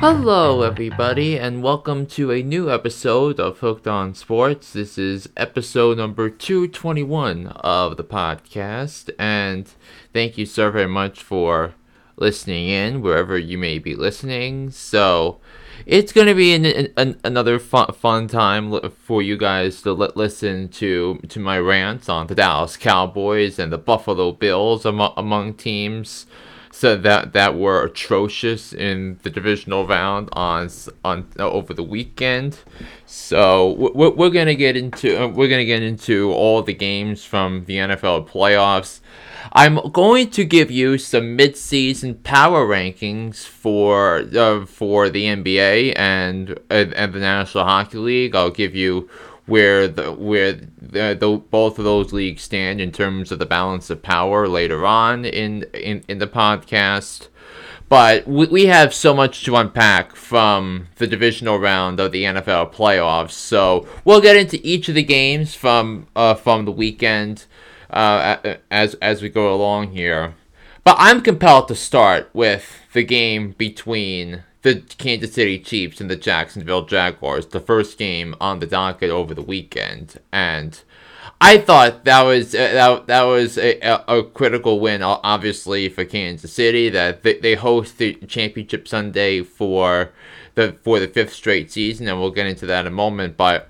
Hello, everybody, and welcome to a new episode of Hooked on Sports. This is episode number 221 of the podcast, and thank you so very much for listening in wherever you may be listening. So, it's going to be an, an, another fun, fun time for you guys to li- listen to to my rants on the Dallas Cowboys and the Buffalo Bills among teams so that that were atrocious in the divisional round on on uh, over the weekend. So we're, we're gonna get into uh, we're gonna get into all the games from the NFL playoffs. I'm going to give you some mid-season power rankings for uh, for the NBA and and the National Hockey League. I'll give you where the where the, the, both of those leagues stand in terms of the balance of power later on in in, in the podcast. But we, we have so much to unpack from the divisional round of the NFL playoffs. So we'll get into each of the games from uh, from the weekend uh, as as we go along here. But I'm compelled to start with the game between the Kansas City Chiefs and the Jacksonville Jaguars, the first game on the docket over the weekend, and I thought that was uh, that, that was a, a, critical win, obviously for Kansas City. That they, they host the championship Sunday for the for the fifth straight season, and we'll get into that in a moment. But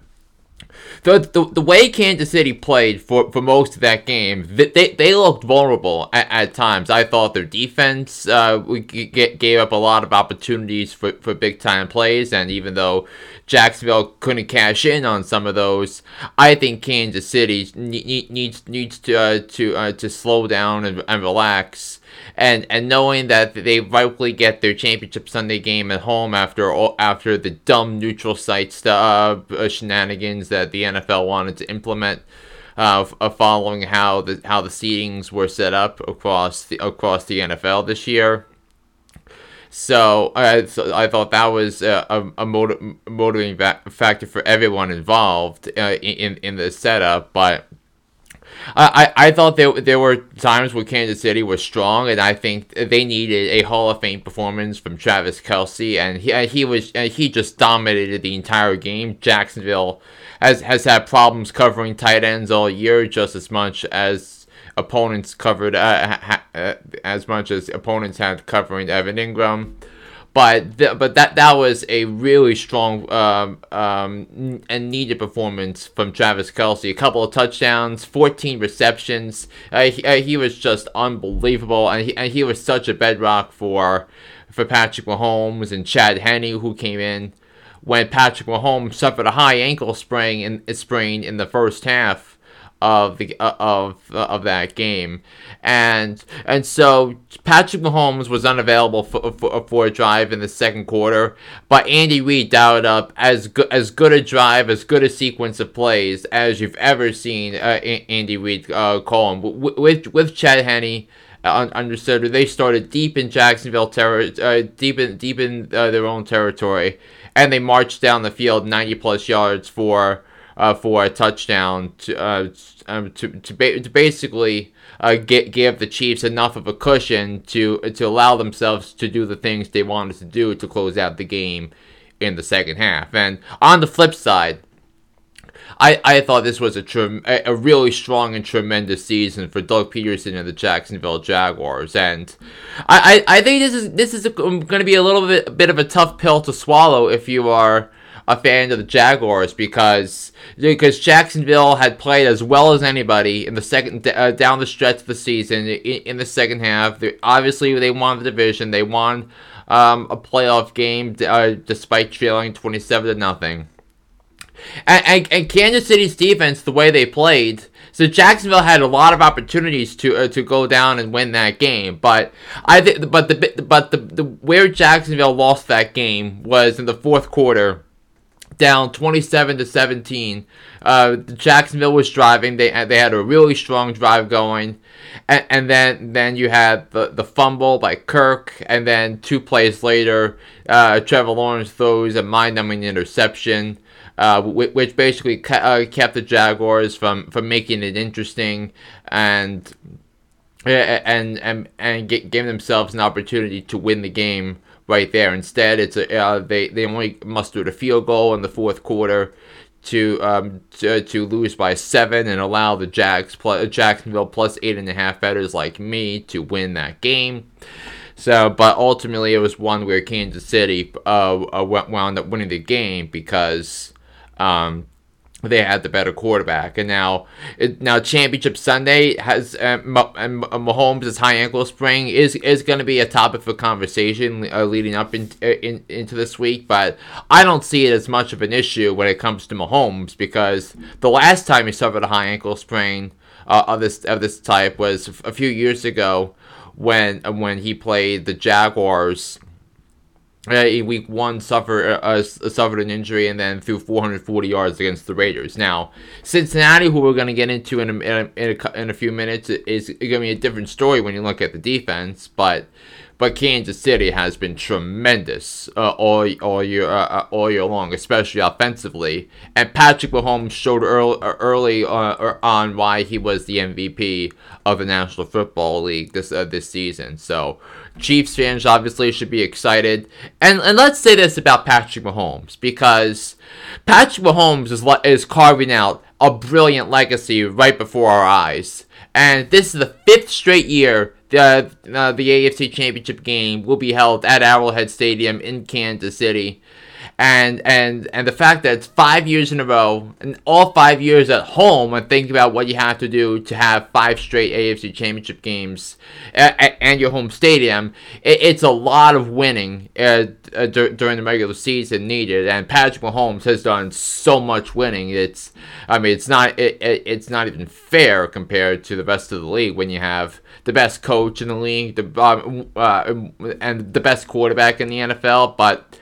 the, the, the way Kansas City played for, for most of that game, they, they looked vulnerable at, at times. I thought their defense uh, gave up a lot of opportunities for, for big time plays, and even though Jacksonville couldn't cash in on some of those, I think Kansas City needs needs to uh, to uh, to slow down and, and relax and and knowing that they rightfully get their championship Sunday game at home after after the dumb neutral site uh, shenanigans that the NFL wanted to implement. Uh, following how the how the seedings were set up across the across the NFL this year. So, uh, so I thought that was a, a, a motiv- motivating factor for everyone involved uh, in in the setup, but I, I thought there, there were times where Kansas City was strong, and I think they needed a Hall of Fame performance from Travis Kelce, and he he was he just dominated the entire game. Jacksonville has has had problems covering tight ends all year, just as much as opponents covered uh, ha, uh, as much as opponents had covering Evan Engram. But th- but that that was a really strong um, um, and needed performance from Travis Kelce. A couple of touchdowns, 14 receptions. Uh, he, uh, he was just unbelievable, and he, and he was such a bedrock for for Patrick Mahomes and Chad Henne, who came in when Patrick Mahomes suffered a high ankle sprain in, sprain in the first half of the uh, of uh, of that game, and and so Patrick Mahomes was unavailable for, for, for a drive in the second quarter, but Andy Reid dialed up as good as good a drive, as good a sequence of plays as you've ever seen uh, Andy Reid uh, call him with with Chad Henne. Uh, understood they started deep in Jacksonville territory, uh, deep in deep in their own territory, and they marched down the field 90 plus yards for uh, for a touchdown to uh, um, to to, to basically uh, get, give the Chiefs enough of a cushion to to allow themselves to do the things they wanted to do to close out the game in the second half. And on the flip side, I, I thought this was a, a really strong and tremendous season for Doug Pederson and the Jacksonville Jaguars, and I, I, I think this is this is going to be a little bit bit of a tough pill to swallow if you are a fan of the Jaguars because because Jacksonville had played as well as anybody in the second uh, down the stretch of the season in, in the second half. They, obviously, they won the division. They won um, a playoff game uh, despite trailing twenty-seven to nothing. And, and, and, Kansas City's defense, the way they played, so Jacksonville had a lot of opportunities to uh, to go down and win that game. But I think, but the but the, the where Jacksonville lost that game was in the fourth quarter down 27 to 17. Uh, Jacksonville was driving. They they had a really strong drive going, and, and then then you had the, the fumble by Kirk, and then two plays later, uh, Trevor Lawrence throws a mind-numbing interception. Uh, which, basically uh, kept the Jaguars from, from making it interesting and and and and gave themselves an opportunity to win the game right there. Instead, it's a, uh, they they only mustered a field goal in the fourth quarter to um to, to lose by seven and allow the Jacks plus Jacksonville plus eight and a half betters like me to win that game. So, but ultimately, it was one where Kansas City uh, uh wound up winning the game because um they had the better quarterback. And now, it, now Championship Sunday has uh, Mahomes' high ankle sprain is is going to be a topic for conversation uh, leading up in, uh, in, into this week. But I don't see it as much of an issue when it comes to Mahomes because the last time he suffered a high ankle sprain uh, of this of this type was a few years ago when when he played the Jaguars uh, in week one suffered uh, uh, suffered an injury and then threw 440 yards against the Raiders. Now, Cincinnati, who we're going to get into in a, in a, in a, in a few minutes, is going to be a different story when you look at the defense. But but Kansas City has been tremendous uh, all all year uh, uh, all year long, especially offensively. And Patrick Mahomes showed early, early uh, on why he was the MVP of the National Football League this uh, this season. So Chiefs fans obviously should be excited. And and let's say this about Patrick Mahomes because Patrick Mahomes is is carving out a brilliant legacy right before our eyes. And this is the fifth straight year the uh, the AFC Championship game will be held at Arrowhead Stadium in Kansas City and and and the fact that it's five years in a row and all five years at home and think about what you have to do to have five straight AFC championship games and your home stadium it, it's a lot of winning uh, uh, d- during the regular season needed. And Patrick Mahomes has done so much winning it's I mean it's not it, it, it's not even fair compared to the rest of the league when you have the best coach in the league the uh, uh and the best quarterback in the NFL but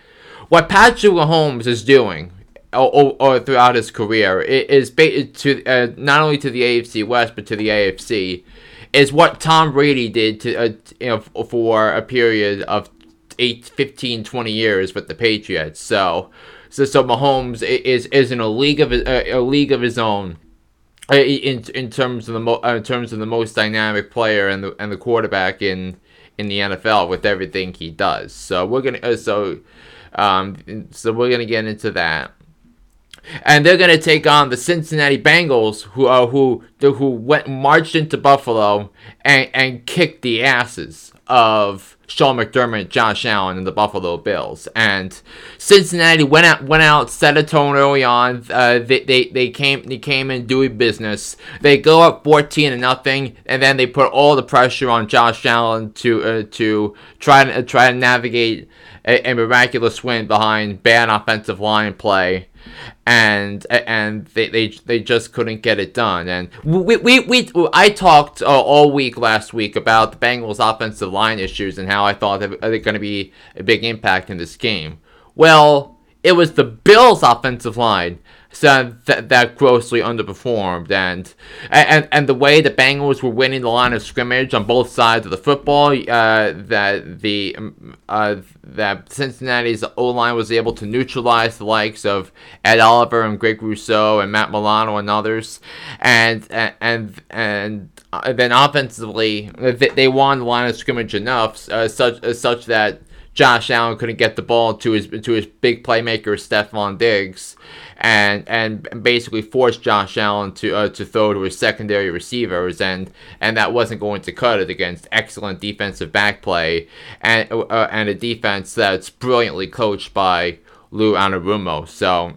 what Patrick Mahomes is doing or, or, throughout his career is to uh, not only to the AFC West but to the AFC is what Tom Brady did to uh, you know for a period of 8 15 20 years with the Patriots. So so so Mahomes is is in a league of uh, a league of his own uh, in in terms of the mo- uh, in terms of the most dynamic player and the and the quarterback in in the NFL with everything he does. So we're going to so um, so we're gonna get into that. And they're gonna take on the Cincinnati Bengals, who uh, who who went marched into Buffalo and and kicked the asses of Sean McDermott, Josh Allen, and the Buffalo Bills. And Cincinnati went out went out, set a tone early on. Uh, they, they they came they came in doing business. They go up fourteen and nothing, and then they put all the pressure on Josh Allen to uh, to try to uh, try to navigate a, a miraculous win behind bad offensive line play and and they, they they just couldn't get it done. And we we, we I talked uh, all week last week about the Bengals' offensive line issues and how I thought they were going to be a big impact in this game. Well, it was the Bills' offensive line that, that grossly underperformed, and and and the way the Bengals were winning the line of scrimmage on both sides of the football, uh, that the uh, that Cincinnati's O line was able to neutralize the likes of Ed Oliver and Greg Rousseau and Matt Milano and others, and and and, and then offensively they won the line of scrimmage enough uh, such uh, such that Josh Allen couldn't get the ball to his to his big playmaker Stefon Diggs, and and basically forced Josh Allen to uh, to throw to his secondary receivers, and and that wasn't going to cut it against excellent defensive back play and uh, and a defense that's brilliantly coached by Lou Anarumo. So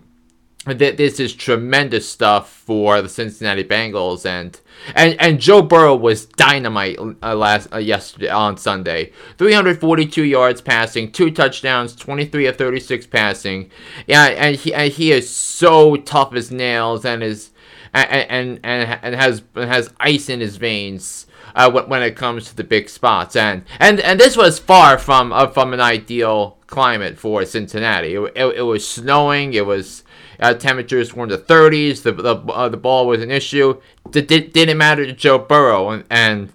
this is tremendous stuff for the Cincinnati Bengals and and and Joe Burrow was dynamite uh, last uh, yesterday on Sunday. 342 yards passing, two touchdowns, 23 of 36 passing. Yeah, and he and he is so tough as nails and is and and and, and has has ice in his veins. Uh, when it comes to the big spots, and and and this was far from uh, from an ideal climate for Cincinnati. It, it, it was snowing. It was uh, temperatures were in the 30s. The the, uh, the ball was an issue. It did, didn't matter to Joe Burrow, and and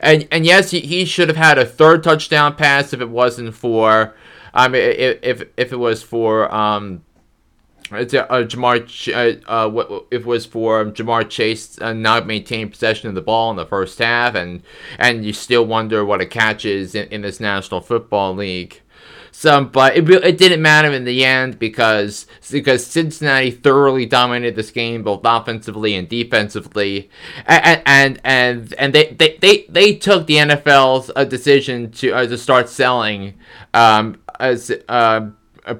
and, and yes, he, he should have had a third touchdown pass if it wasn't for, I mean, if if, if it was for um it's uh, Ja'Marr. Uh, uh, it was for Ja'Marr Chase uh, not maintaining possession of the ball in the first half, and and you still wonder what a catch is in, in this National Football League. So, but it, it didn't matter in the end because because Cincinnati thoroughly dominated this game both offensively and defensively, and and and, and they, they, they, they took the NFL's uh, decision to uh, to start selling um, as uh,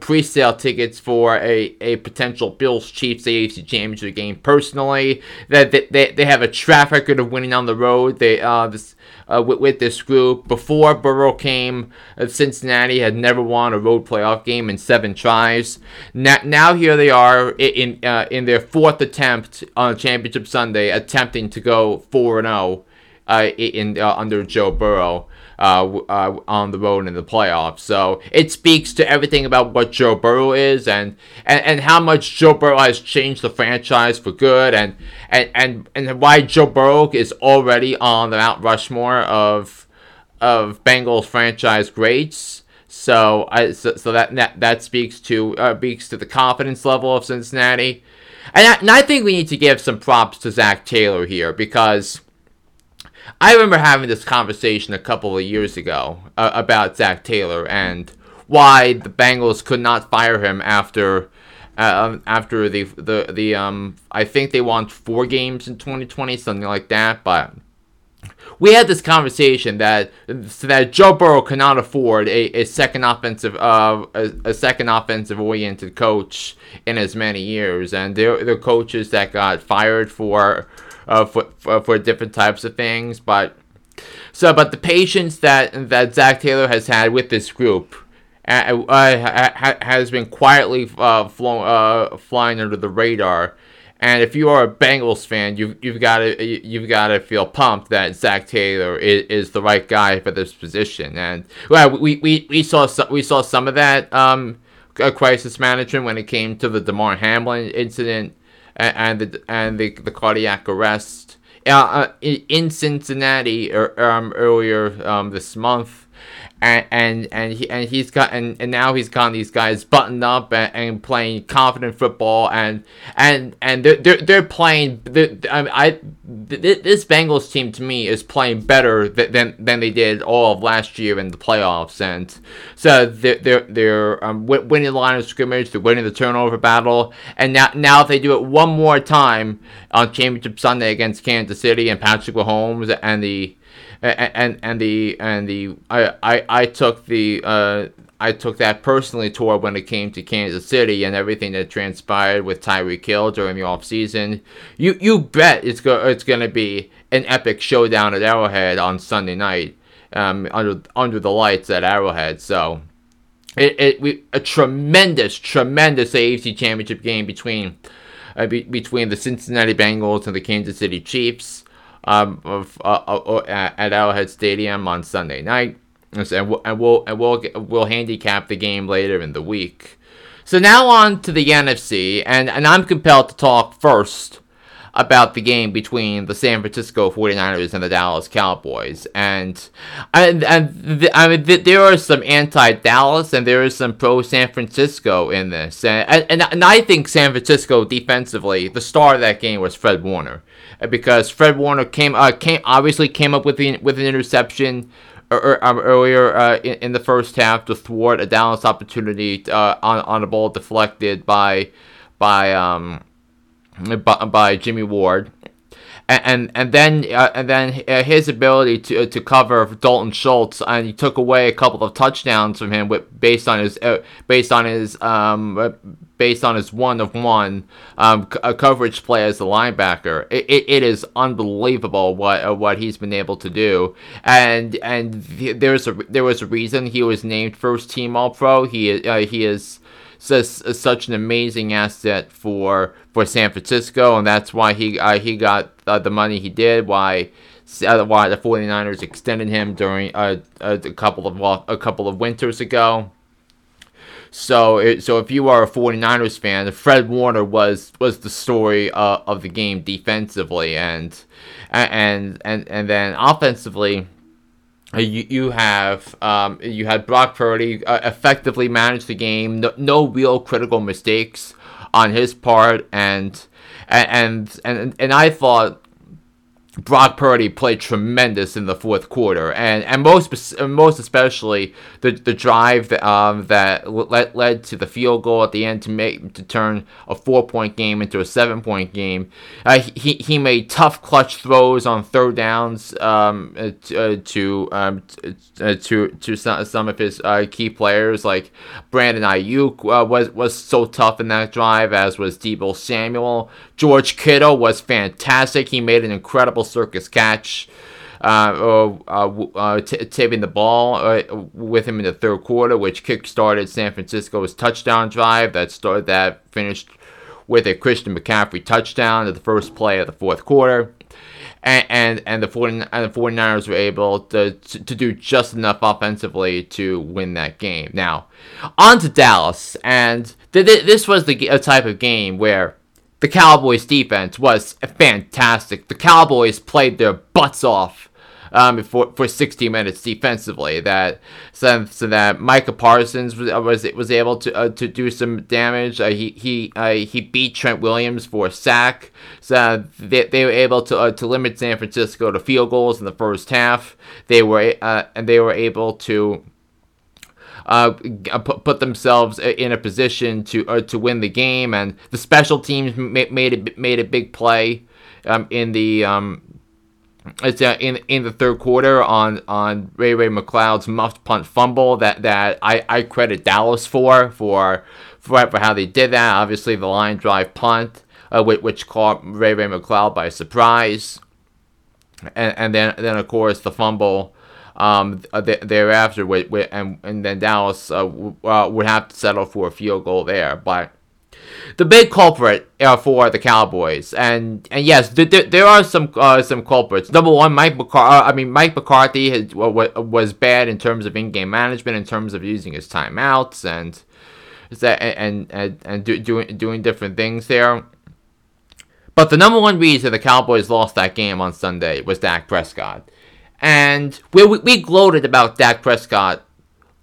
pre-sale tickets for a, a potential Bills Chiefs AFC Championship game. Personally, that they, they, they have a track record of winning on the road. They uh this uh, with, with this group before Burrow came, uh, Cincinnati had never won a road playoff game in seven tries. Now, now here they are in uh, in their fourth attempt on a Championship Sunday, attempting to go four and zero uh, in uh, under Joe Burrow uh, uh, on the road in the playoffs. So it speaks to everything about what Joe Burrow is and, and, and how much Joe Burrow has changed the franchise for good and, and, and, and why Joe Burrow is already on the Mount Rushmore of of Bengals franchise greats. So I so, so that, that that speaks to uh, speaks to the confidence level of Cincinnati. And I, and I think we need to give some props to Zac Taylor here because I remember having this conversation a couple of years ago uh, about Zac Taylor and why the Bengals could not fire him after uh, um, after the the the um I think they won four games in 2020 something like that but we had this conversation that that Joe Burrow cannot afford a, a second offensive uh, a, a second offensive oriented coach in as many years. And there the coaches that got fired for uh, for, for, for different types of things. But so, but the patience that that Zac Taylor has had with this group uh, uh, has been quietly uh, flown, uh, flying under the radar. And if you are a Bengals fan, you you've got to you've got to feel pumped that Zac Taylor is, is the right guy for this position. And well, we, we, we saw some, we saw some of that um, crisis management when it came to the Damar Hamlin incident and the and the, the cardiac arrest. Uh, in Cincinnati er, um, earlier um, this month and and and, he, and he's got and, and now he's got these guys buttoned up and, and playing confident football and and and they're they're, they're playing the I, mean, I this Bengals team to me is playing better than than they did all of last year in the playoffs. And so they're they're, they're um, winning the line of scrimmage they're winning the turnover battle. And now now if they do it one more time on championship Sunday against Kansas City and Patrick Mahomes and the and and the and the I I, I took the uh, I took that personally toward when it came to Kansas City and everything that transpired with Tyreek Hill during the offseason. You you bet it's go it's gonna be an epic showdown at Arrowhead on Sunday night, um, under under the lights at Arrowhead. So. It, it we, a tremendous, tremendous AFC Championship game between uh, be, between the Cincinnati Bengals and the Kansas City Chiefs um, of, uh, uh, uh at Arrowhead Stadium on Sunday night, and we'll and we'll and we'll, we'll handicap the game later in the week. So now on to the NFC, and, and I'm compelled to talk first about the game between the San Francisco 49ers and the Dallas Cowboys. And and, and I mean, there are some anti-Dallas and there is some pro-San Francisco in this. And, and, and I think San Francisco defensively, the star of that game was Fred Warner because Fred Warner came uh, came obviously came up with the, with an interception um, earlier uh, in, in, the first half to thwart a Dallas opportunity uh, on on a ball deflected by by um by, by Jimmy Ward and and then uh, and then uh, his ability to uh, to cover Dalton Schultz and he took away a couple of touchdowns from him with based on his uh, based on his um based on his one of one um c- coverage play as the linebacker. It, it, it is unbelievable what what he's been able to do and and there's a there was a reason he was named first team All Pro. He he is such an amazing asset for for San Francisco, and that's why he uh, he got uh, the money he did. Why uh, why the 49ers extended him during uh, a couple of a couple of winters ago. So, it, so if you are a 49ers fan, Fred Warner was was the story uh, of the game defensively, and and and and then offensively, you, you have um, you had Brock Purdy uh, effectively manage the game. No, no real critical mistakes on his part, and and and and I thought Brock Purdy played tremendous in the fourth quarter, and and most most especially the the drive that um, that led led to the field goal at the end to make to turn a four point game into a seven point game. Uh, he he made tough clutch throws on third downs um, uh, uh, to um, uh, to to some, some of his uh, key players like Brandon Aiyuk uh, was was so tough in that drive, as was Deebo Samuel. George Kittle was fantastic. He made an incredible circus catch. Uh, uh, uh, t- taping the ball uh, with him in the third quarter, which kick-started San Francisco's touchdown drive that started that finished with a Christian McCaffrey touchdown at the first play of the fourth quarter. And, and, and the 40, and the 49ers were able to, to, to do just enough offensively to win that game. Now, on to Dallas, and th- th- this was the type of game where the Cowboys defense was fantastic. The Cowboys played their butts off um, for for 60 minutes defensively. That so, so that Micah Parsons was was, was able to uh, to do some damage. Uh, he he uh, he beat Trent Williams for a sack. So they, they were able to uh, to limit San Francisco to field goals in the first half. They were uh, and they were able to uh, put themselves in a position to uh, to win the game, and the special teams made it made a big play um, in the um, it's uh, in in the third quarter on on Ray Ray McCloud's muffed punt fumble that that I, I credit Dallas for for for for how they did that. Obviously, the line drive punt, uh, which, which caught Ray Ray McCloud by surprise, and and then then of course the fumble um, uh, thereafter, with, with, and, and then Dallas uh, uh, would have to settle for a field goal there. But the big culprit uh, for the Cowboys, and and yes, th- th- there are some uh, some culprits. Number one, Mike McCarthy. Uh, I mean, Mike McCarthy has, was bad in terms of in-game management, in terms of using his timeouts and that and and and do, doing doing different things there. But the number one reason the Cowboys lost that game on Sunday was Dak Prescott. And we, we gloated about Dak Prescott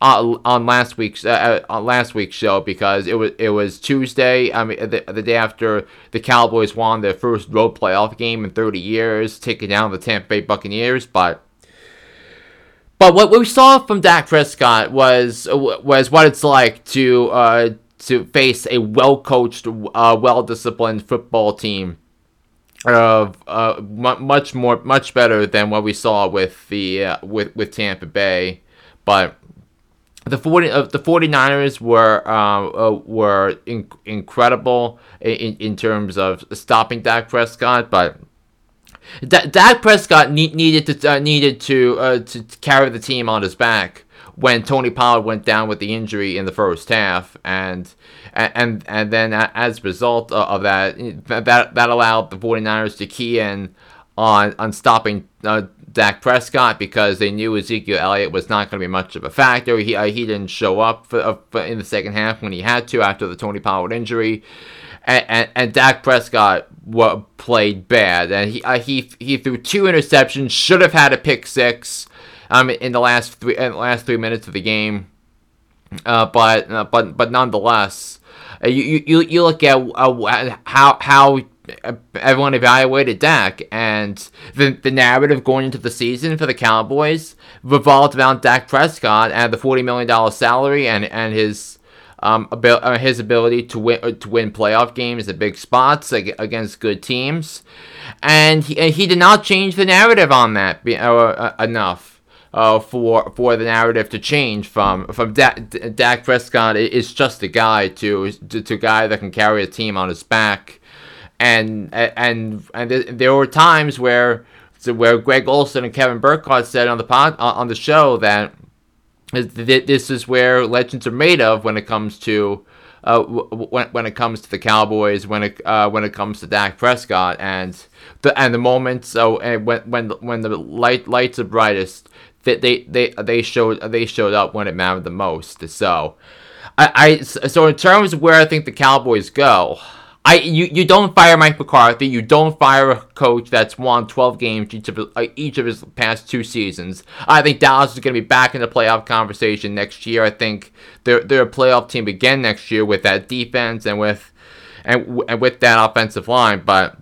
on, on last week's uh, uh, on last week's show because it was it was Tuesday. I mean, the, the day after the Cowboys won their first road playoff game in 30 years, taking down the Tampa Bay Buccaneers. But but what we saw from Dak Prescott was was what it's like to uh, to face a well coached, uh, well disciplined football team of uh, much more much better than what we saw with the uh, with with Tampa Bay, but the 40 uh, the 49ers were uh, uh, were in, incredible in, in terms of stopping Dak Prescott, but D- Dak Prescott ne- needed to uh, needed to uh, to carry the team on his back when Tony Pollard went down with the injury in the first half, and and and then as a result of that, that that allowed the 49ers to key in on on stopping uh, Dak Prescott because they knew Ezekiel Elliott was not going to be much of a factor. He uh, he didn't show up for, uh, for in the second half when he had to after the Tony Pollard injury, and and, and Dak Prescott played bad, and he uh, he he threw two interceptions, should have had a pick six um, in the last three in the last three minutes of the game. Uh, but uh, but but nonetheless, uh, you, you you look at uh, how how everyone evaluated Dak, and the the narrative going into the season for the Cowboys revolved around Dak Prescott and the forty million dollar salary and and his um abil- uh, his ability to win uh, to win playoff games at big spots against good teams, and he, he did not change the narrative on that uh, enough uh, for for the narrative to change from from Dak, Dak Prescott is just a guy to, to a guy that can carry a team on his back, and and and there were times where where Greg Olsen and Kevin Burkhardt said on the pod on the show that this is where legends are made of when it comes to uh, when, when it comes to the Cowboys, when it uh, when it comes to Dak Prescott, and the and the moments so when when when the light lights are brightest, they they they showed they showed up when it mattered the most. So, I, I so in terms of where I think the Cowboys go, I you, you don't fire Mike McCarthy. You don't fire a coach that's won 12 games each of uh, each of his past two seasons. I think Dallas is going to be back in the playoff conversation next year. I think they're they're a playoff team again next year with that defense and with and, and with that offensive line, but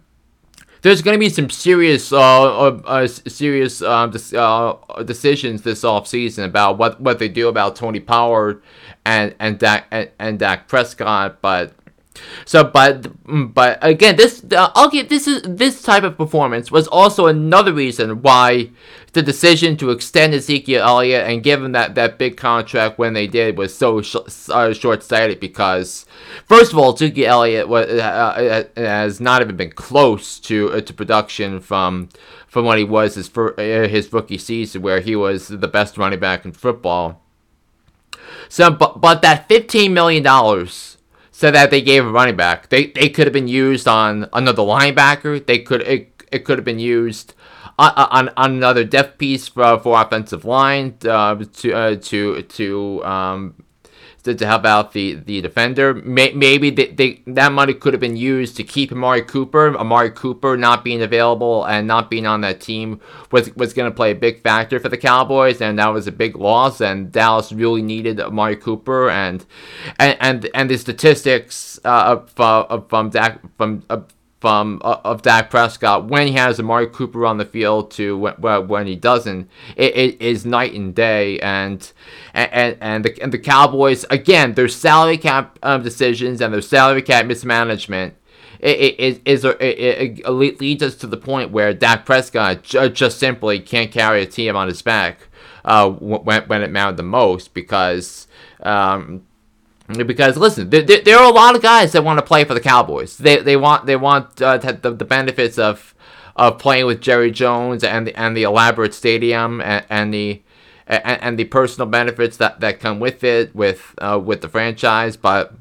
there's going to be some serious, uh, uh, uh serious um, uh, decisions this offseason about what, what they do about Tony Pollard and and Dak and, and Dak Prescott. But so, but but again, this uh, I'll get this is this type of performance was also another reason why the decision to extend Ezekiel Elliott and give him that, that big contract when they did was so sh- uh, short sighted because, first of all, Ezekiel Elliott was, uh, uh, has not even been close to uh, to production from from what he was his fir- uh, his rookie season, where he was the best running back in football. So, but, but that $15 million so that they gave a running back. They they could have been used on another linebacker. They could it, it could have been used on, on, on another depth piece for, for offensive line uh, to uh, to to um, to, to help out the, the defender. May, maybe they, they, that money could have been used to keep Amari Cooper. Amari Cooper not being available and not being on that team was, was going to play a big factor for the Cowboys, and that was a big loss. And Dallas really needed Amari Cooper, and and and, and the statistics uh, from from Dak, from uh, from uh, of Dak Prescott when he has Amari Cooper on the field to when, when he doesn't, it, it is night and day. And and and the and the Cowboys again, their salary cap um, decisions and their salary cap mismanagement. It, it, it, it, it leads us to the point where Dak Prescott just simply can't carry a team on his back uh, when, when it mattered the most because um, because listen, there, there, are a lot of guys that want to play for the Cowboys. They they want they want uh, the, the benefits of of playing with Jerry Jones and the, and the elaborate stadium and, and the and, and, the personal benefits that, that come with it with uh, with the franchise, but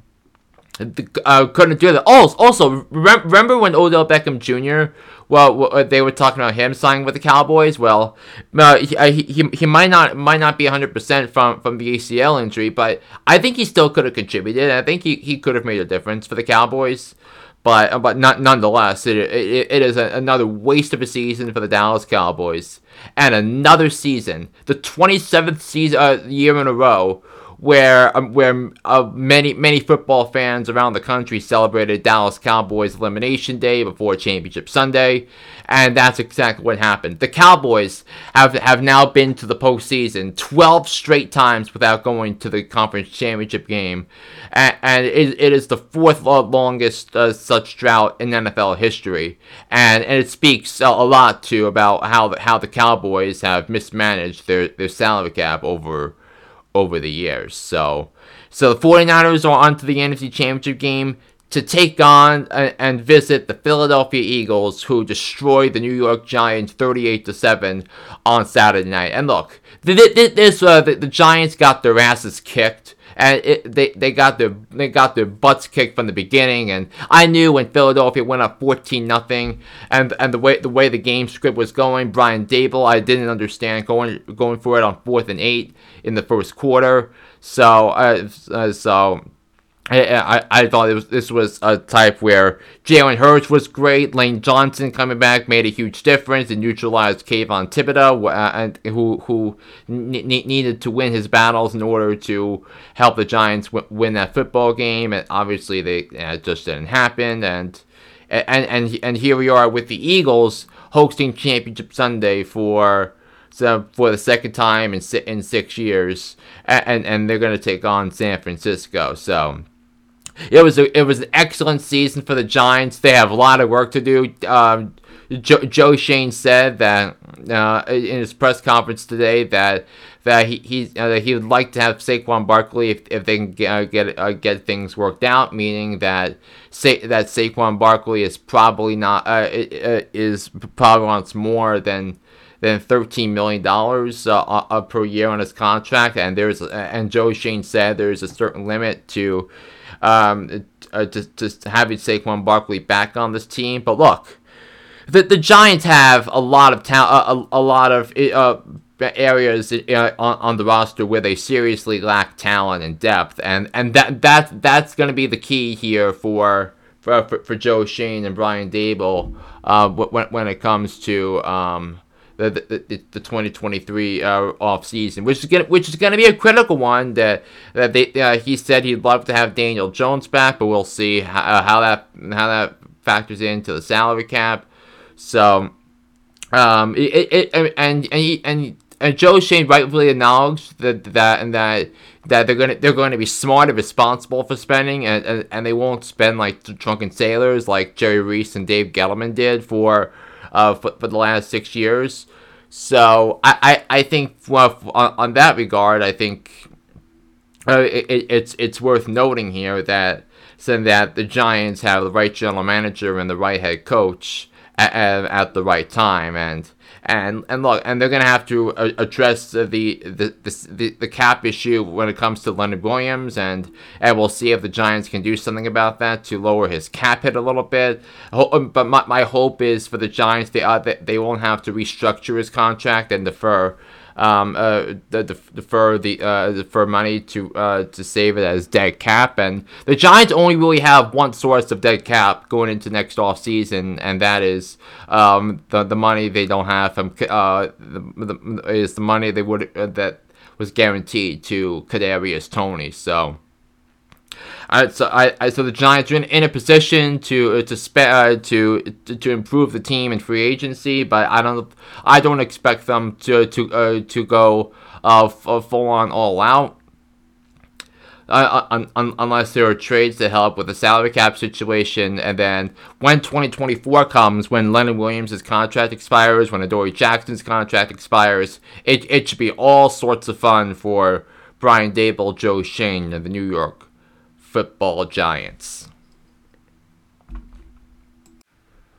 uh, couldn't do that. Also, remember when Odell Beckham Jr well, uh, they were talking about him signing with the Cowboys. Well, uh, he, uh, he, he might not might not be 100% from, from the ACL injury, but I think he still could have contributed. I think he, he could have made a difference for the Cowboys. But uh, but not nonetheless, it, it, it is a, another waste of a season for the Dallas Cowboys, and another season, the 27th season uh, year in a row where um, where uh, many many football fans around the country celebrated Dallas Cowboys elimination day before championship Sunday, and that's exactly what happened. The Cowboys have have now been to the postseason 12 straight times without going to the conference championship game, and, and it, it is the fourth longest uh, such drought in NFL history, and, and it speaks a, a lot to about how the, how the Cowboys have mismanaged their, their salary cap over over the years. So, so the 49ers are on to the NFC Championship game to take on and visit the Philadelphia Eagles, who destroyed the New York Giants 38 to 7 on Saturday night. And look, this uh, the, the Giants got their asses kicked and it, they they got their they got their butts kicked from the beginning. And I knew when Philadelphia went up fourteen nothing, and and the way the way the game script was going, Brian Daboll, I didn't understand going going for it on fourth and eight in the first quarter. So uh, uh so I, I, I thought was, this was a type where Jalen Hurts was great. Lane Johnson coming back made a huge difference and neutralized Kayvon Thibodeaux, uh, and who who needed to win his battles in order to help the Giants w- win that football game. And obviously, they uh, just didn't happen. And and and and here we are with the Eagles hosting Championship Sunday for so for the second time in in six years, and, and they're going to take on San Francisco. So. It was a, it was an excellent season for the Giants. They have a lot of work to do. Um, Joe, Joe Schoen said that uh, in his press conference today that that he he, uh, he would like to have Saquon Barkley if, if they can get uh, get, uh, get things worked out, meaning that say that Saquon Barkley is probably not uh, is probably wants more than than thirteen million dollars uh, per year on his contract, and there's and Joe Schoen said there's a certain limit to um, uh, to, to having Saquon Barkley back on this team. But look, the the Giants have a lot of talent, a, a, lot of uh, areas uh, on, on the roster where they seriously lack talent and depth, and and that that that's going to be the key here for. For, for, for Joe Schoen and Brian Daboll, uh, when, when it comes to um, the the, the 2023 uh, off season, which is gonna which is gonna be a critical one. That that they uh, he said he'd love to have Daniel Jones back, but we'll see how, uh, how that how that factors into the salary cap. So, um, it, it, and and and and Joe Schoen rightfully acknowledged that that and that that they're gonna they're going to be smart and responsible for spending, and, and, and they won't spend like drunken sailors like Jerry Reese and Dave Gettleman did for uh for, for the last six years. So I I, I think well, on, on that regard, I think uh, it, it's it's worth noting here that saying that the Giants have the right general manager and the right head coach at, at the right time, and and and look, and they're gonna have to address the the, the the cap issue when it comes to Leonard Williams, and and we'll see if the Giants can do something about that to lower his cap hit a little bit. Um, but my, my hope is for the Giants, they uh, they won't have to restructure his contract and defer um, uh, defer the uh, defer money to uh, to save it as dead cap. And the Giants only really have one source of dead cap going into next off season, and that is um, the the money they don't have from uh, the, the, is the money they would uh, that was guaranteed to Kadarius Toney. So. Uh, so I, I, so the Giants are in, in a position to uh, to spe- uh, to, to to improve the team in free agency, but I don't I don't expect them to to uh, to go uh, f- uh, full on all out. Un- un- unless there are trades to help with the salary cap situation, and then when 2024 comes, when Leonard Williams' contract expires, when Adoree Jackson's contract expires, it, it should be all sorts of fun for Brian Daboll, Joe Schoen, and the New York football giants.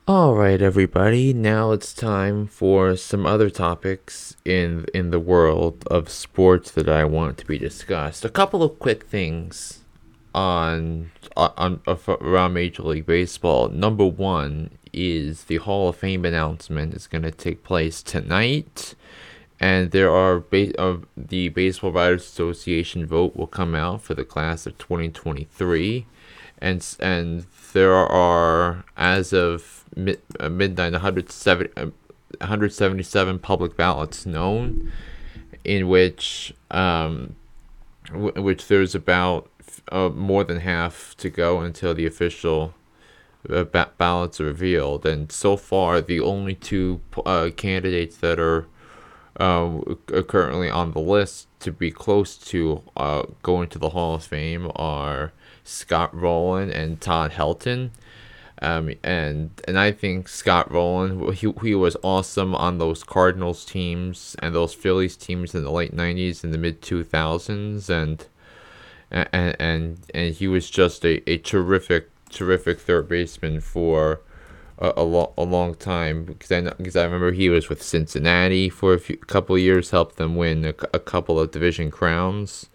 Alright, everybody, now it's time for some other topics in in the world of sports that I want to be discussed. A couple of quick things on on, on around Major League Baseball. Number one is the Hall of Fame announcement is going to take place tonight and there are ba- uh, the Baseball Writers Association vote will come out for the class of 2023, and and there are as of mid, uh, midnight 170, uh, 177 public ballots known, in which um, w- which there's about uh, more than half to go until the official uh, ba- ballots are revealed, and so far the only two uh, candidates that are uh, currently on the list to be close to uh, going to the Hall of Fame are Scott Rolen and Todd Helton. Um, and and I think Scott Rolen he, he was awesome on those Cardinals teams and those Phillies teams in the late '90s and the mid 2000s and and and and he was just a, a terrific terrific third baseman for a, a, lo- a long time because I because I remember he was with Cincinnati for a few, couple years, helped them win a, a couple of division crowns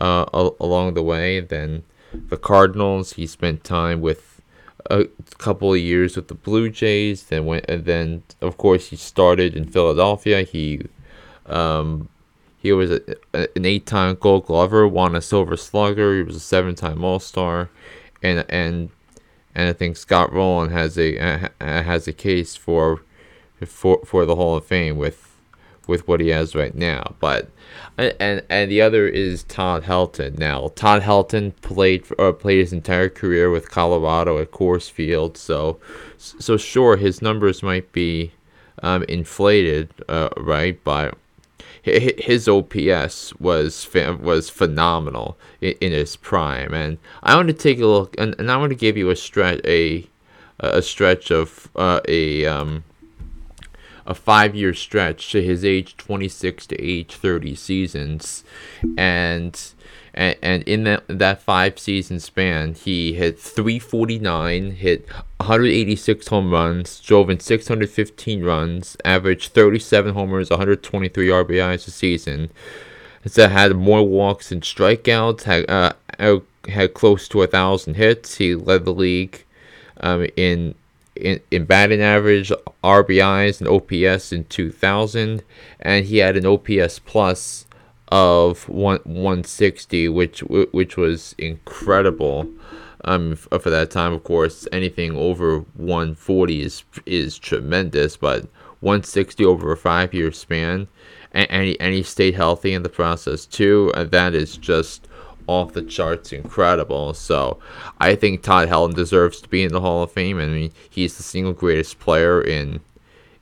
uh, a- along the way. Then the Cardinals, he spent time with a couple of years with the Blue Jays. Then went and then of course he started in Philadelphia. He um, he was a, a, an eight-time Gold Glover, won a Silver Slugger. He was a seven-time All-Star, and and and I think Scott Rolen has a uh, has a case for for for the Hall of Fame with with what he has right now. But and and the other is Todd Helton. Now Todd Helton played or played his entire career with Colorado at Coors Field, so so sure his numbers might be um, inflated, uh, right? But his OPS was was phenomenal in, his prime, and I want to take a look, and, and I want to give you a stretch a a stretch of uh, a um, a five year stretch to his age 26 to age 30 seasons, and and, and in that that five season span, he hit 349, hit 186 home runs, drove in 615 runs, averaged 37 homers, 123 RBIs a season. So had more walks and strikeouts, had uh, had close to a thousand hits. He led the league um, in in, in batting average, RBIs, and OPS in 2000, and he had an OPS plus of one 160, which which was incredible. Um, for that time, of course, anything over 140 is is tremendous, but 160 over a five year span, and, and, he, stayed healthy in the process too. And that is just off the charts incredible. So I think Todd Helton deserves to be in the Hall of Fame. I mean, he's the single greatest player in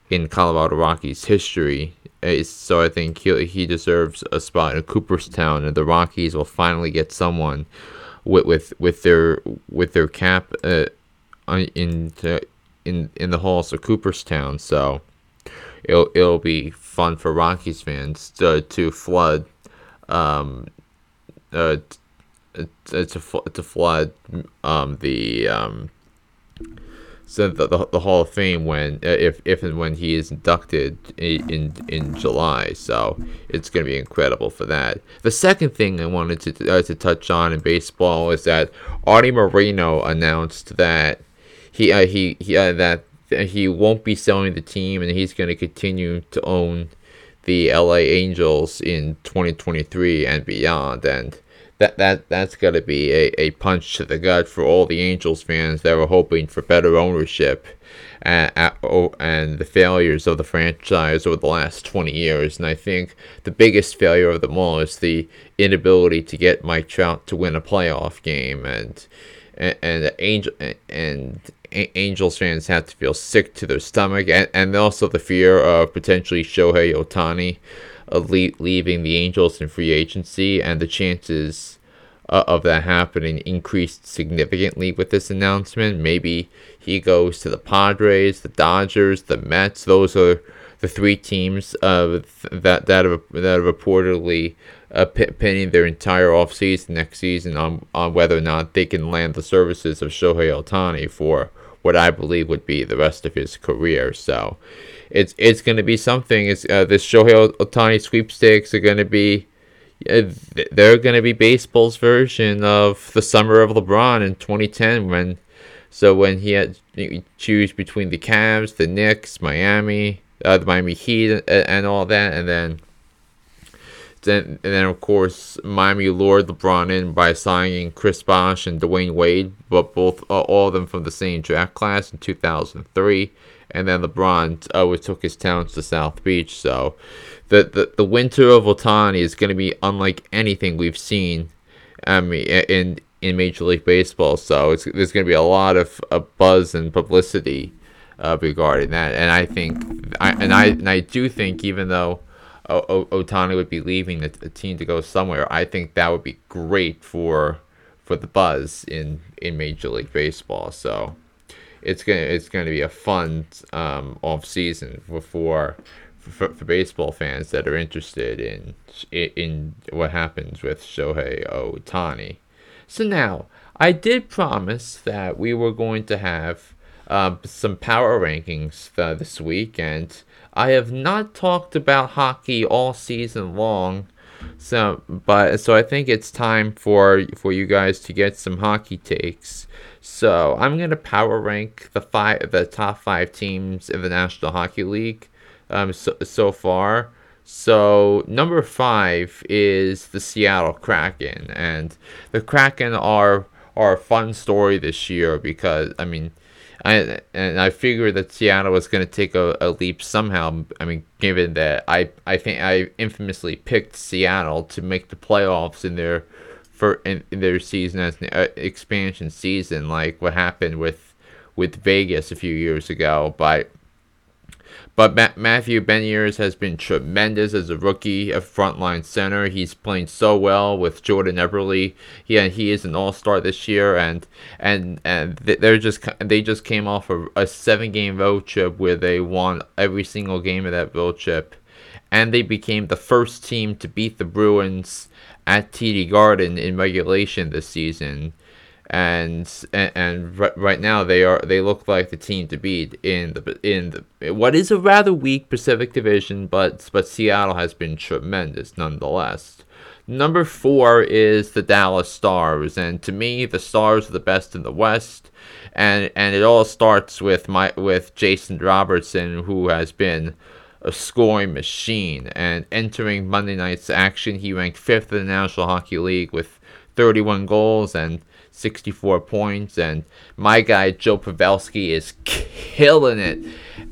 in Colorado Rockies history. So I think he he deserves a spot in Cooperstown, and the Rockies will finally get someone with with, with their with their cap uh, in in in the halls of Cooperstown. So it'll it'll be fun for Rockies fans to to flood um uh to to, to flood um the um so the, the, the Hall of Fame when uh, if if and when he is inducted in in, July. So it's going to be incredible for that. The second thing I wanted to uh, to touch on in baseball is that Arte Moreno announced that he uh, he he uh, that he won't be selling the team and he's going to continue to own the LA Angels in 2023 and beyond and that that that's got to be a, a punch to the gut for all the Angels fans that were hoping for better ownership and, and the failures of the franchise over the last 20 years. And I think the biggest failure of them all is the inability to get Mike Trout to win a playoff game. And and, and Angel and Angels fans have to feel sick to their stomach, and, and also the fear of potentially Shohei Ohtani le- leaving the Angels in free agency, and the chances uh, of that happening increased significantly with this announcement. Maybe he goes to the Padres, the Dodgers, the Mets. Those are the three teams uh, that that have, that have reportedly uh, pinning their entire offseason next season on, on whether or not they can land the services of Shohei Ohtani for what I believe would be the rest of his career. So it's it's going to be something. It's uh, this Shohei Ohtani sweepstakes are going to be. Uh, they're going to be baseball's version of the summer of LeBron in 2010 when so when he had to choose between the Cavs, the Knicks, Miami, uh, the Miami Heat, and, and all that, and then then and then of course Miami lured LeBron in by signing Chris Bosh and Dwyane Wade, but both uh, all of them from the same draft class in 2003 and then LeBron uh, took his talents to South Beach. So the the, the winter of Ohtani is going to be unlike anything we've seen um, in in Major League Baseball. So it's, there's going to be a lot of, of buzz and publicity uh, regarding that. And I think, I, and I and I do think, even though o- Ohtani would be leaving the, the team to go somewhere, I think that would be great for for the buzz in in Major League Baseball. So it's gonna it's gonna be a fun um, off season for, for for, for baseball fans that are interested in in what happens with Shohei Ohtani. So now I did promise that we were going to have um, some power rankings uh, this week, and I have not talked about hockey all season long. So, but so I think it's time for for you guys to get some hockey takes. So I'm gonna power rank the five, the top five teams in the National Hockey League, um, so so far. So number five is the Seattle Kraken, and the Kraken are are a fun story this year because I mean, I and I figured that Seattle was going to take a, a leap somehow. I mean, given that I I think I infamously picked Seattle to make the playoffs in their for in, in their season as an uh, expansion season, like what happened with with Vegas a few years ago. But but Ma- Matthew Beniers has been tremendous as a rookie, a frontline center. He's playing so well with Jordan Eberle. He and he is an All Star this year, and and and they're just they just came off a, a seven game road trip where they won every single game of that road trip, and they became the first team to beat the Bruins at TD Garden in regulation this season, and and, right now they are they look like the team to beat in the in the what is a rather weak Pacific Division, but but Seattle has been tremendous nonetheless. Number four is the Dallas Stars, and to me, the Stars are the best in the West, and and it all starts with my with Jason Robertson, who has been a scoring machine. And entering Monday night's action, he ranked fifth in the National Hockey League with 31 goals and 64 points. And my guy, Joe Pavelski, is killing it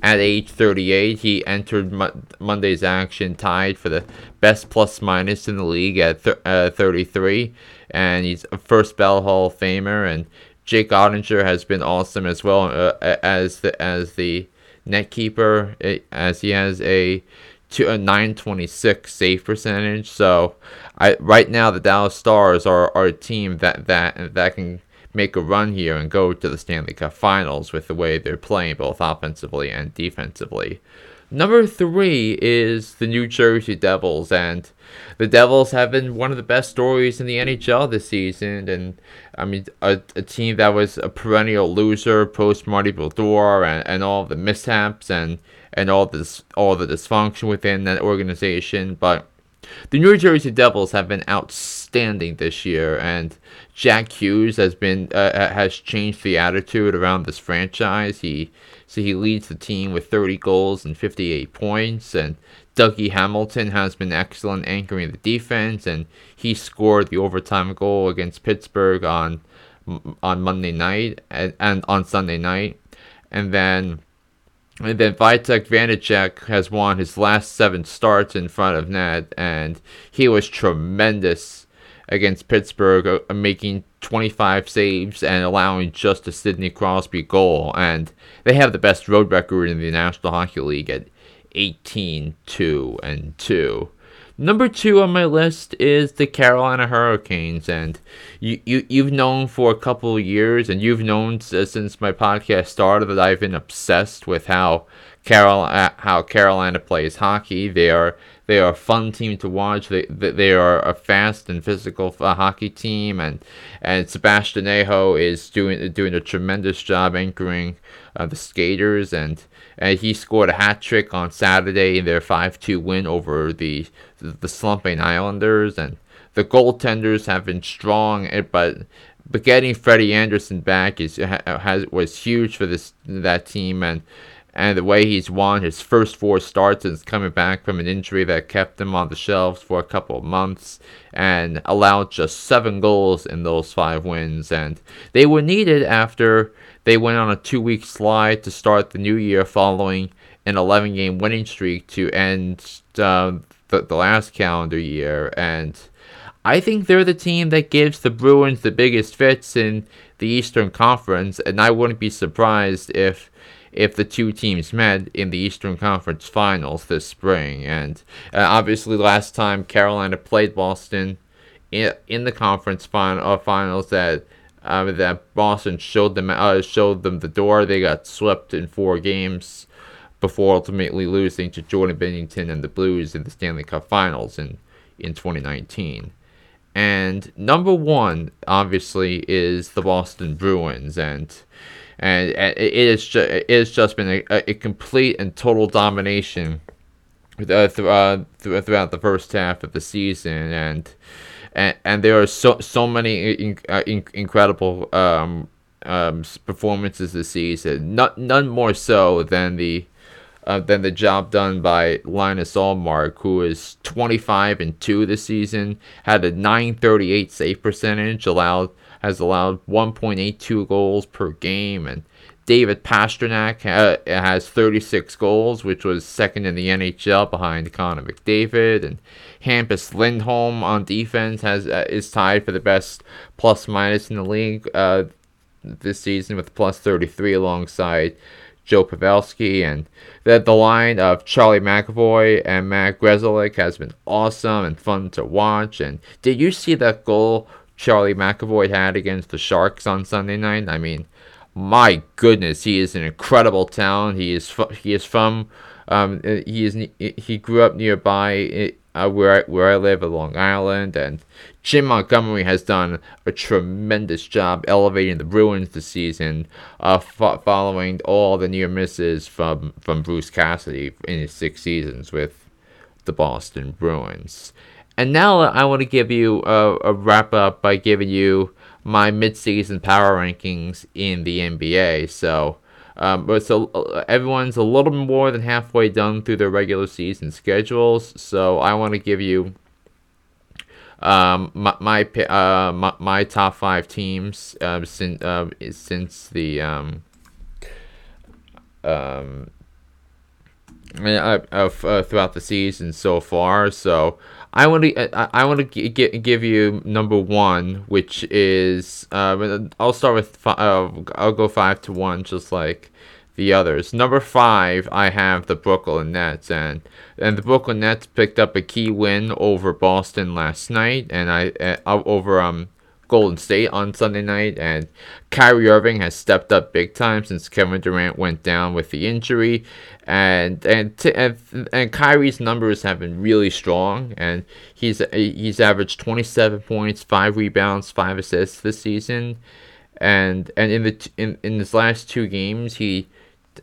at age 38. He entered Mo- Monday's action tied for the best plus minus in the league at th- uh, 33. And he's a first bell Hall of Famer. And Jake Oettinger has been awesome as well uh, as the as the net keeper, as he has a to a 926 save percentage. So I right now the Dallas Stars are, are a team that that that can make a run here and go to the Stanley Cup Finals with the way they're playing both offensively and defensively. Number three is the New Jersey Devils, and the Devils have been one of the best stories in the NHL this season. And I mean, a, a team that was a perennial loser post Marty Brodeur and, and all the mishaps and and all this all the dysfunction within that organization. But the New Jersey Devils have been outstanding this year, and Jack Hughes has been uh, has changed the attitude around this franchise. He so he leads the team with 30 goals and 58 points, and Dougie Hamilton has been excellent anchoring the defense, and he scored the overtime goal against Pittsburgh on on Monday night and, and on Sunday night, and then and then Vitek Vanecek has won his last seven starts in front of net, and he was tremendous against Pittsburgh, uh, making 25 saves and allowing just a Sidney Crosby goal. And they have the best road record in the National Hockey League at 18 2 and 2. Number two on my list is the Carolina Hurricanes, and you, you you've known for a couple years, and you've known since my podcast started that I've been obsessed with how Carolina how Carolina plays hockey. They are they are a fun team to watch. They they are a fast and physical uh, hockey team, and and Sebastian Aho is doing doing a tremendous job anchoring uh, the skaters, and and he scored a hat trick on Saturday in their five two win over the the slumping Islanders, and the goaltenders have been strong, eh, but but getting Freddie Andersen back is has was huge for this that team, and and the way he's won his first four starts since coming back from an injury that kept him on the shelves for a couple of months and allowed just seven goals in those five wins, and they were needed after they went on a two-week slide to start the new year following an 11-game winning streak to end uh, the, the last calendar year, and I think they're the team that gives the Bruins the biggest fits in the Eastern Conference, and I wouldn't be surprised if if the two teams met in the Eastern Conference Finals this spring. And uh, obviously, last time Carolina played Boston in, in the conference final, uh, finals, that uh, that Boston showed them uh, showed them the door. They got swept in four games before ultimately losing to Jordan Binnington and the Blues in the Stanley Cup Finals in, in 2019. And number one, obviously, is the Boston Bruins, and and it is just it has just been a, a complete and total domination uh, th- uh, th- throughout the first half of the season, and and, and there are so so many in, uh, in, incredible um, um, performances this season. Not none more so than the uh, than the job done by Linus Ullmark, who is 25 and 2 this season, had a 938 save percentage, allowed has allowed 1.82 goals per game, and David Pastrnak ha- has 36 goals, which was second in the NHL behind Connor McDavid, and Hampus Lindholm on defense has uh, is tied for the best plus minus in the league uh, this season with plus 33 alongside Joe Pavelski, and the, the line of Charlie McAvoy and Matt Grzelcyk has been awesome and fun to watch. And did you see that goal Charlie McAvoy had against the Sharks on Sunday night? I mean, my goodness, he is an incredible talent. He is he is from um, he is he grew up nearby uh, where I, where I live, in Long Island, and Jim Montgomery has done a tremendous job elevating the Bruins this season, uh, fo- following all the near misses from from Bruce Cassidy in his six seasons with the Boston Bruins. And now I want to give you a, a wrap up by giving you my midseason power rankings in the NBA. So. Um, but so uh, everyone's a little more than halfway done through their regular season schedules, so I want to give you um, my my uh, my, my top five teams uh, since uh, since the um, um, uh, uh, throughout the season so far. So I want to I, want to g- give you number one, which is uh, I'll start with fi- uh, I'll go five to one, just like the others. Number five, I have the Brooklyn Nets, and and the Brooklyn Nets picked up a key win over Boston last night, and I uh, over um Golden State on Sunday night, and Kyrie Irving has stepped up big time since Kevin Durant went down with the injury, and and t- and, and Kyrie's numbers have been really strong, and he's he's averaged 27 points, five rebounds, five assists this season, and and in the in in his last two games he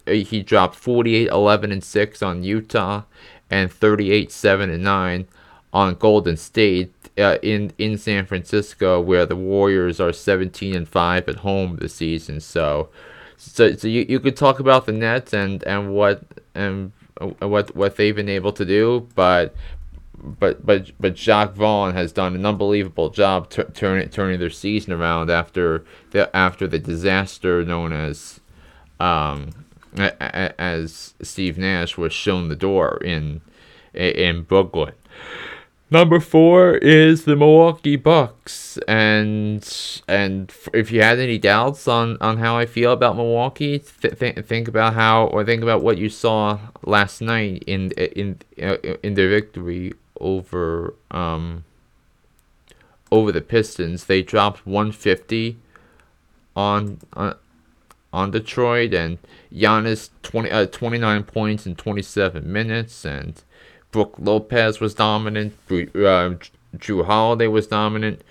he dropped 48, 11, and six on Utah, and 38, seven, and nine on Golden State uh, in in San Francisco, where the Warriors are 17 and five at home this season. So, so, so you, you could talk about the Nets and and what and what what they've been able to do, but but but but Jacque Vaughn has done an unbelievable job t- turning turning their season around after the after the disaster known as um as Steve Nash was shown the door in in Brooklyn. Number four is the Milwaukee Bucks, and and if you had any doubts on, on how I feel about Milwaukee, th- th- think about how or think about what you saw last night in in uh, in their victory over um over the Pistons. They dropped 150 on on, on Detroit, and Giannis 20 uh, 29 points in 27 minutes, and Brook Lopez was dominant. Uh, Jrue Holiday was dominant.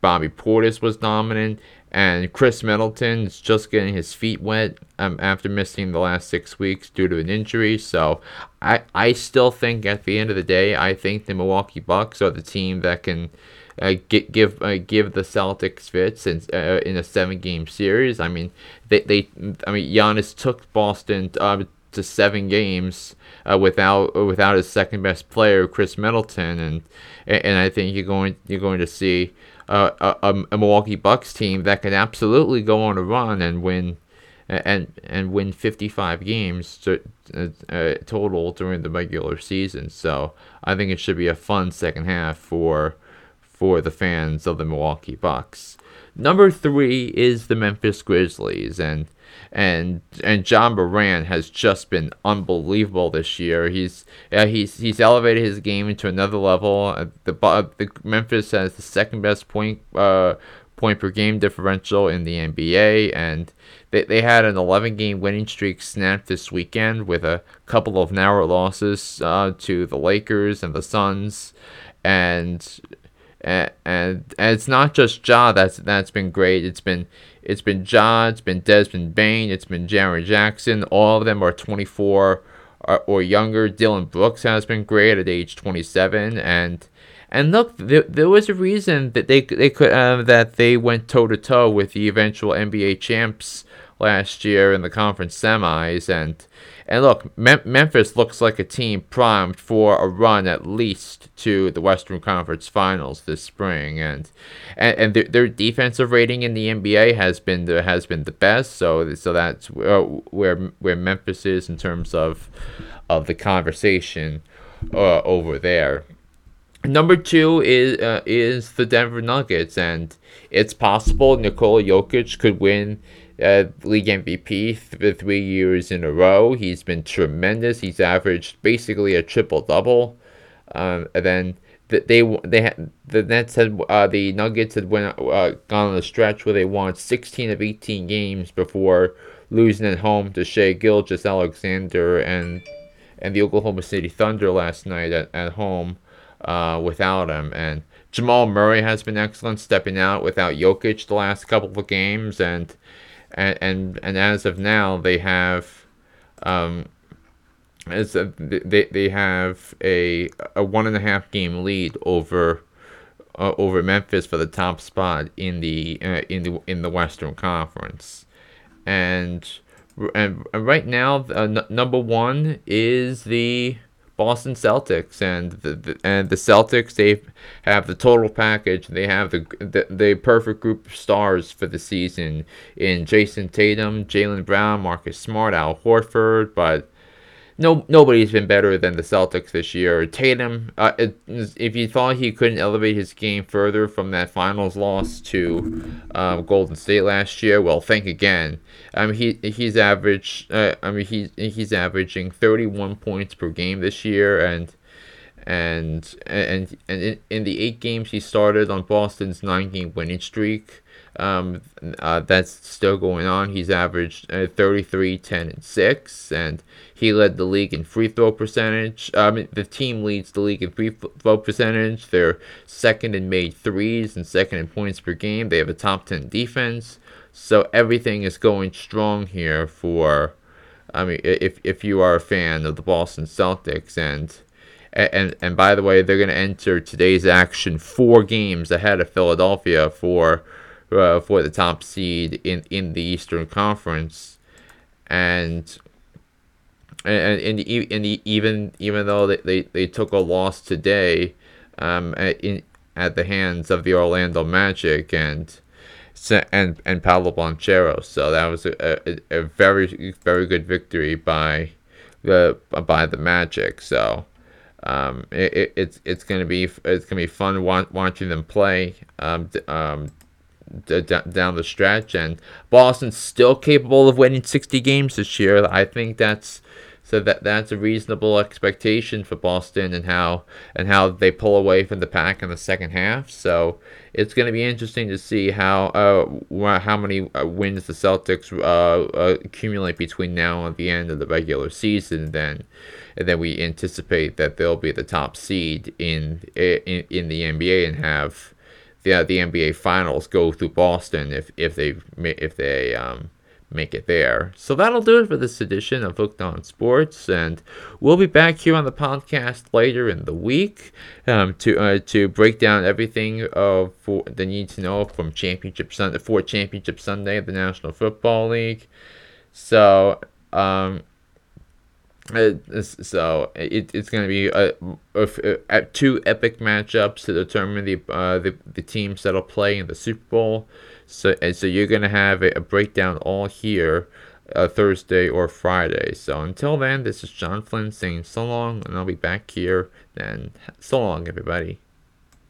Bobby Portis was dominant. And Khris Middleton is just getting his feet wet um, after missing the last six weeks due to an injury. So I, I still think at the end of the day, I think the Milwaukee Bucks are the team that can uh, get, give uh, give the Celtics fits in, uh, in a seven game series. I mean, they, they I mean Giannis took Boston uh, to seven games uh, without without his second best player, Khris Middleton, and and I think you're going you're going to see uh, a, a Milwaukee Bucks team that can absolutely go on a run and win and and win 55 games to, uh, uh, total during the regular season. So I think it should be a fun second half for for the fans of the Milwaukee Bucks. Number three is the Memphis Grizzlies, and and and Ja Morant has just been unbelievable this year. He's uh, he's he's elevated his game into another level. Uh, the uh, the Memphis has the second best point uh, point per game differential in the NBA, and they they had an 11 game winning streak snapped this weekend with a couple of narrow losses uh, to the Lakers and the Suns, and. And, and, and it's not just Ja that's that's been great. It's been it's been Ja, it's been Desmond Bane, it's been Jaren Jackson. All of them are 24 or, or younger. Dillon Brooks has been great at age 27, and and look, there, there was a reason that they they could uh, that they went toe to toe with the eventual NBA champs last year in the conference semis, and and look, Mem- Memphis looks like a team primed for a run at least to the Western Conference Finals this spring, and and, and their, their defensive rating in the NBA has been the has been the best. So so that's where where, where Memphis is in terms of of the conversation uh, over there. Number two is uh, is the Denver Nuggets, and it's possible Nikola Jokic could win uh, league MVP for three years in a row. He's been tremendous. He's averaged basically a triple double. Um, and then they they had the Nets had uh, the Nuggets had went uh, gone on a stretch where they won 16 of 18 games before losing at home to Shai Gilgeous-Alexander and and the Oklahoma City Thunder last night at, at home uh, without him. And Jamal Murray has been excellent, stepping out without Jokic the last couple of games, and and and, and as of now they have um as a, they they have a a one and a half game lead over uh, over Memphis for the top spot in the uh, in the in the Western Conference, and and right now uh, n- number one is the Boston Celtics, and the, the and the Celtics they have the total package. They have the, the the perfect group of stars for the season in Jayson Tatum, Jaylen Brown, Marcus Smart, Al Horford, but no nobody's been better than the Celtics this year. Tatum, uh, if you thought he couldn't elevate his game further from that finals loss to um, Golden State last year, well, think again. I mean, he he's averaged. Uh, I mean, he's he's averaging 31 points per game this year, and and and and in, in the eight games he started on Boston's nine game winning streak. Um, uh, that's still going on. He's averaged uh, 33, 10, and 6, and he led the league in free throw percentage. Um, the team leads the league in free throw percentage. They're second in made threes and second in points per game. They have a top 10 defense. So everything is going strong here for, I mean, if, if you are a fan of the Boston Celtics and and and by the way, they're going to enter today's action four games ahead of Philadelphia for uh, for the top seed in, in the Eastern Conference, and and, and, and even even though they, they, they took a loss today, um, in at the hands of the Orlando Magic and and and Paolo Banchero, so that was a, a, a very very good victory by the by the Magic. So um, it, it, it's it's gonna be it's gonna be fun watching them play. Um, um, down the stretch, and Boston's still capable of winning 60 games this year. I think that's so that that's a reasonable expectation for Boston and how and how they pull away from the pack in the second half. So it's going to be interesting to see how uh, how many uh, wins the Celtics uh, uh, accumulate between now and the end of the regular season. Then and then we anticipate that they'll be the top seed in in, in the NBA and have the the NBA Finals go through Boston if if they if they um, make it there. So that'll do it for this edition of Hooked on Sports, and we'll be back here on the podcast later in the week um, to uh, to break down everything uh, for the need to know from Championship Sunday for Championship Sunday of the National Football League. So um, so it, it's going to be a, a, a, two epic matchups to determine the, uh, the the teams that'll play in the Super Bowl. So and so you're going to have a, a, breakdown all here uh, Thursday or Friday. So until then, this is John Flynn saying so long, and I'll be back here then. So long, everybody.